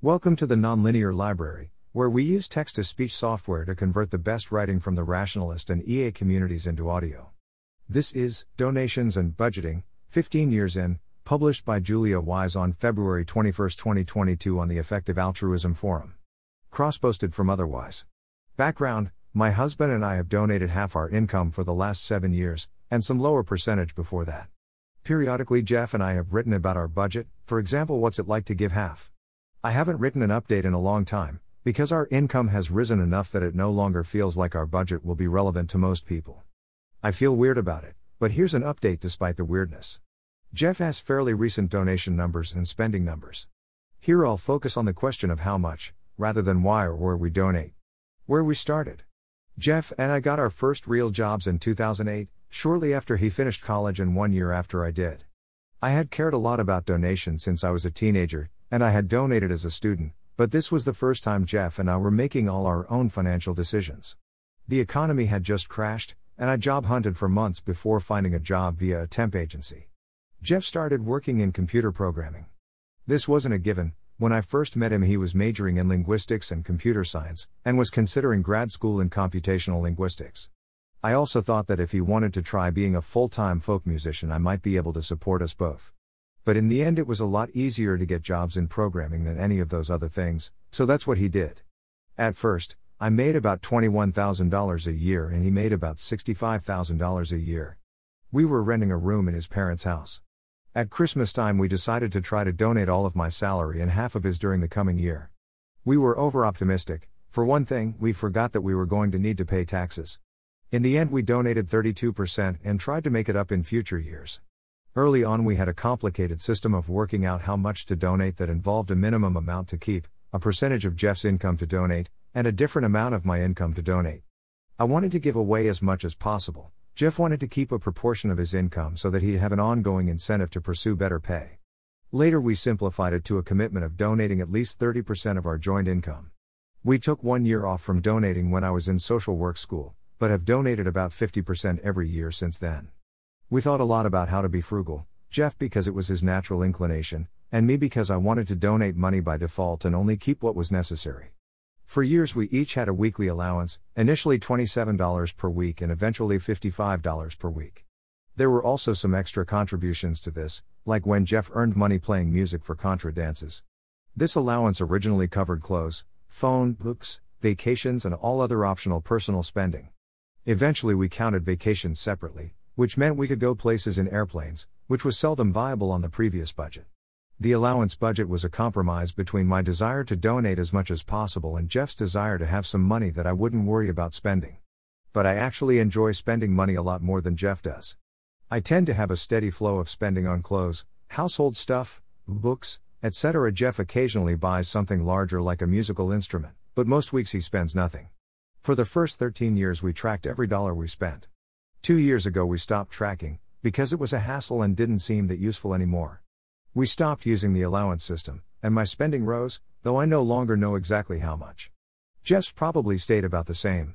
Welcome to the Nonlinear Library, where we use text to speech software to convert the best writing from the rationalist and EA communities into audio. This is Donations and Budgeting, 15 Years In, published by Julia Wise on February 21, 2022, on the Effective Altruism Forum. Cross posted from Otherwise. Background My husband and I have donated half our income for the last seven years, and some lower percentage before that. Periodically, Jeff and I have written about our budget, for example, what's it like to give half? I haven't written an update in a long time, because our income has risen enough that it no longer feels like our budget will be relevant to most people. I feel weird about it, but here's an update despite the weirdness. Jeff has fairly recent donation numbers and spending numbers. Here I'll focus on the question of how much, rather than why or where we donate. Where we started. Jeff and I got our first real jobs in 2008, shortly after he finished college and one year after I did. I had cared a lot about donations since I was a teenager, and I had donated as a student, but this was the first time Jeff and I were making all our own financial decisions. The economy had just crashed, and I job hunted for months before finding a job via a temp agency. Jeff started working in computer programming. This wasn't a given, when I first met him, he was majoring in linguistics and computer science, and was considering grad school in computational linguistics. I also thought that if he wanted to try being a full time folk musician, I might be able to support us both. But in the end, it was a lot easier to get jobs in programming than any of those other things, so that's what he did. At first, I made about $21,000 a year and he made about $65,000 a year. We were renting a room in his parents' house. At Christmas time, we decided to try to donate all of my salary and half of his during the coming year. We were over optimistic. For one thing, we forgot that we were going to need to pay taxes. In the end, we donated 32% and tried to make it up in future years. Early on, we had a complicated system of working out how much to donate that involved a minimum amount to keep, a percentage of Jeff's income to donate, and a different amount of my income to donate. I wanted to give away as much as possible. Jeff wanted to keep a proportion of his income so that he'd have an ongoing incentive to pursue better pay. Later, we simplified it to a commitment of donating at least 30% of our joint income. We took one year off from donating when I was in social work school, but have donated about 50% every year since then. We thought a lot about how to be frugal, Jeff because it was his natural inclination, and me because I wanted to donate money by default and only keep what was necessary. For years, we each had a weekly allowance, initially $27 per week and eventually $55 per week. There were also some extra contributions to this, like when Jeff earned money playing music for Contra dances. This allowance originally covered clothes, phone, books, vacations, and all other optional personal spending. Eventually, we counted vacations separately, which meant we could go places in airplanes, which was seldom viable on the previous budget. The allowance budget was a compromise between my desire to donate as much as possible and Jeff's desire to have some money that I wouldn't worry about spending. But I actually enjoy spending money a lot more than Jeff does. I tend to have a steady flow of spending on clothes, household stuff, books, etc. Jeff occasionally buys something larger like a musical instrument, but most weeks he spends nothing. For the first 13 years, we tracked every dollar we spent. Two years ago, we stopped tracking, because it was a hassle and didn't seem that useful anymore. We stopped using the allowance system, and my spending rose, though I no longer know exactly how much. Jeff's probably stayed about the same.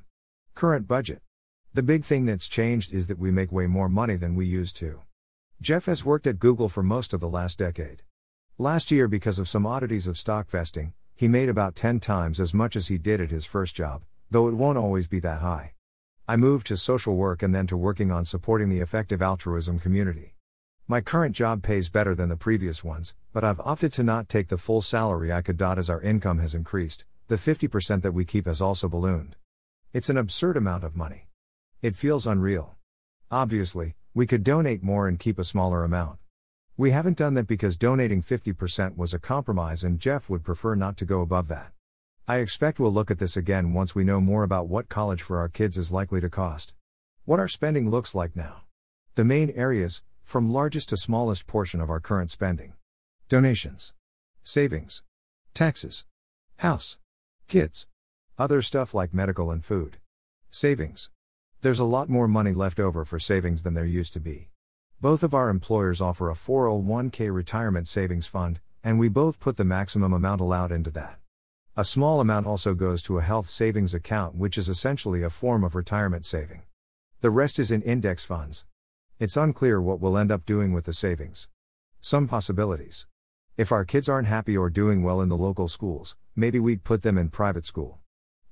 Current budget. The big thing that's changed is that we make way more money than we used to. Jeff has worked at Google for most of the last decade. Last year, because of some oddities of stock vesting, he made about 10 times as much as he did at his first job, though it won't always be that high. I moved to social work and then to working on supporting the effective altruism community. My current job pays better than the previous ones, but I've opted to not take the full salary I could dot as our income has increased, the 50% that we keep has also ballooned. It's an absurd amount of money. It feels unreal. Obviously, we could donate more and keep a smaller amount. We haven't done that because donating 50% was a compromise and Jeff would prefer not to go above that. I expect we'll look at this again once we know more about what college for our kids is likely to cost. What our spending looks like now. The main areas, from largest to smallest portion of our current spending donations, savings, taxes, house, kids, other stuff like medical and food, savings. There's a lot more money left over for savings than there used to be. Both of our employers offer a 401k retirement savings fund, and we both put the maximum amount allowed into that. A small amount also goes to a health savings account, which is essentially a form of retirement saving. The rest is in index funds. It's unclear what we'll end up doing with the savings. Some possibilities. If our kids aren't happy or doing well in the local schools, maybe we'd put them in private school.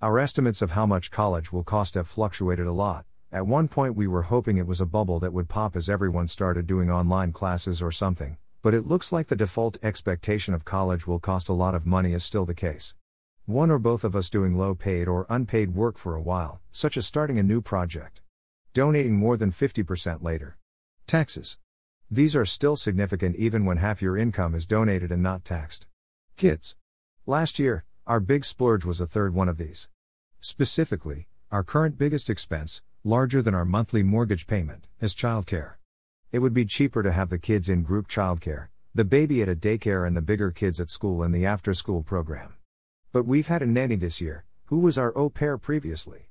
Our estimates of how much college will cost have fluctuated a lot. At one point, we were hoping it was a bubble that would pop as everyone started doing online classes or something, but it looks like the default expectation of college will cost a lot of money is still the case. One or both of us doing low paid or unpaid work for a while, such as starting a new project. Donating more than 50% later. Taxes. These are still significant even when half your income is donated and not taxed. Kids. Last year, our big splurge was a third one of these. Specifically, our current biggest expense, larger than our monthly mortgage payment, is childcare. It would be cheaper to have the kids in group childcare, the baby at a daycare, and the bigger kids at school in the after school program. But we've had a nanny this year, who was our au pair previously.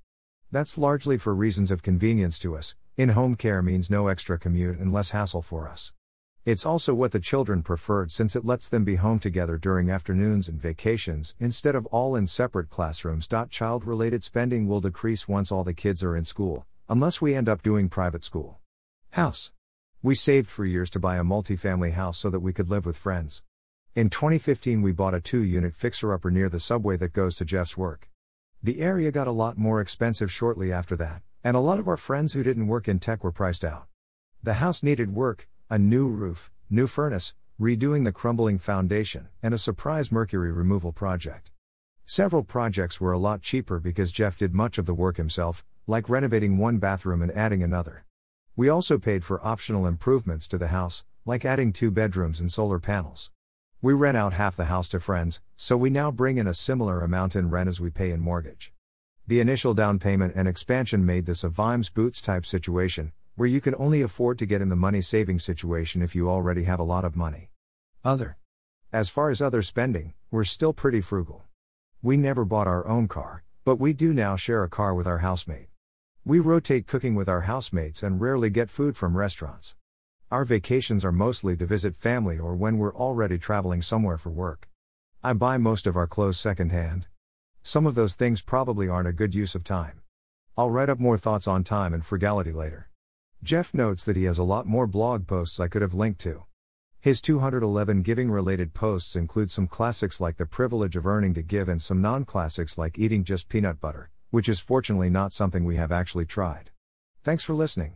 That's largely for reasons of convenience to us, in home care means no extra commute and less hassle for us. It's also what the children preferred since it lets them be home together during afternoons and vacations instead of all in separate classrooms. Child related spending will decrease once all the kids are in school, unless we end up doing private school. House. We saved for years to buy a multifamily house so that we could live with friends. In 2015, we bought a two unit fixer upper near the subway that goes to Jeff's work. The area got a lot more expensive shortly after that, and a lot of our friends who didn't work in tech were priced out. The house needed work a new roof, new furnace, redoing the crumbling foundation, and a surprise mercury removal project. Several projects were a lot cheaper because Jeff did much of the work himself, like renovating one bathroom and adding another. We also paid for optional improvements to the house, like adding two bedrooms and solar panels. We rent out half the house to friends, so we now bring in a similar amount in rent as we pay in mortgage. The initial down payment and expansion made this a Vimes Boots type situation, where you can only afford to get in the money saving situation if you already have a lot of money. Other. As far as other spending, we're still pretty frugal. We never bought our own car, but we do now share a car with our housemate. We rotate cooking with our housemates and rarely get food from restaurants. Our vacations are mostly to visit family or when we're already traveling somewhere for work. I buy most of our clothes secondhand, some of those things probably aren't a good use of time. I'll write up more thoughts on time and frugality later. Jeff notes that he has a lot more blog posts I could have linked to. His 211 giving related posts include some classics like The Privilege of Earning to Give and some non classics like Eating Just Peanut Butter, which is fortunately not something we have actually tried. Thanks for listening.